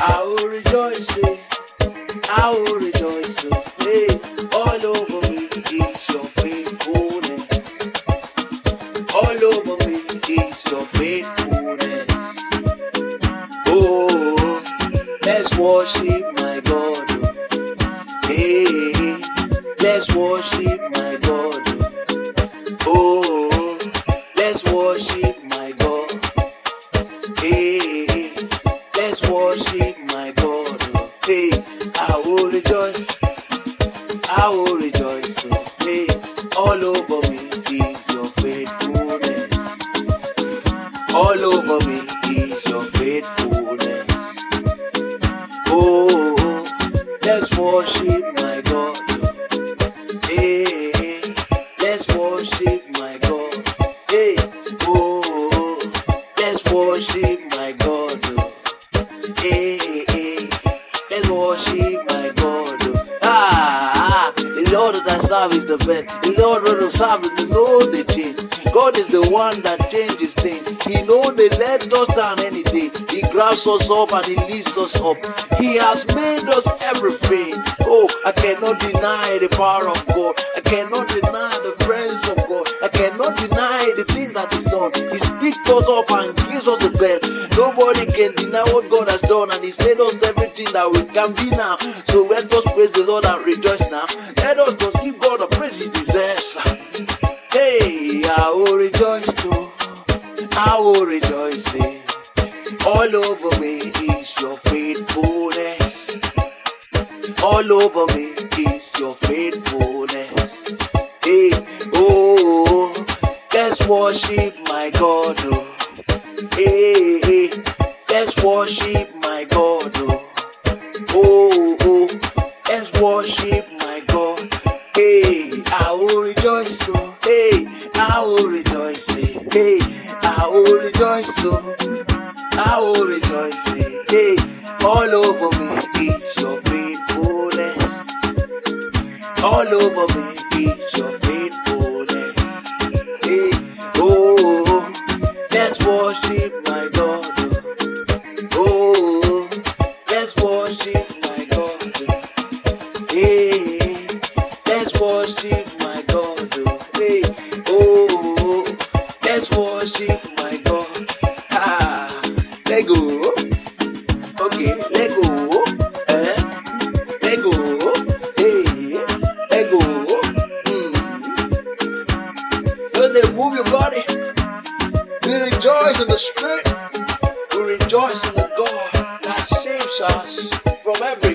I will rejoice. Eh. I will rejoice. Eh. Hey, all over me is your faithfulness. All over me is your faithfulness. Oh, let's worship my God. Oh. Hey, let's worship my God. Worship my God. oh. Hey, I will rejoice. I will rejoice. Oh, hey, all over me is your faithfulness. All over me is your faithfulness. Oh, let's worship my God. Oh, Hey, let's worship my God. Hey, oh, let's worship my God. The serve is the best. The Lord that I serve is the no they change. God is the one that changes things. He know they let us down any day. He grabs us up and he lifts us up. He has made us everything. Oh, I cannot deny the power of God. I cannot deny the presence of God. I cannot deny the things that He's done. He picks us up and gives us the best. Nobody can deny what God has done, and He's made us everything that we can be now. So let us praise the Lord and rejoice now. Let us just God the praise He deserves. Hey, I will rejoice too. I will rejoice. All over me is your faithfulness. All over me is your faithfulness. Hey, oh, let's worship my God. Oh. Hey, hey, let's worship my God. Rejoice. Oh. I will rejoice. eh. Hey, all over me is your faithfulness. All over me Move your body, we rejoice in the spirit. We rejoice in the God that saves us from every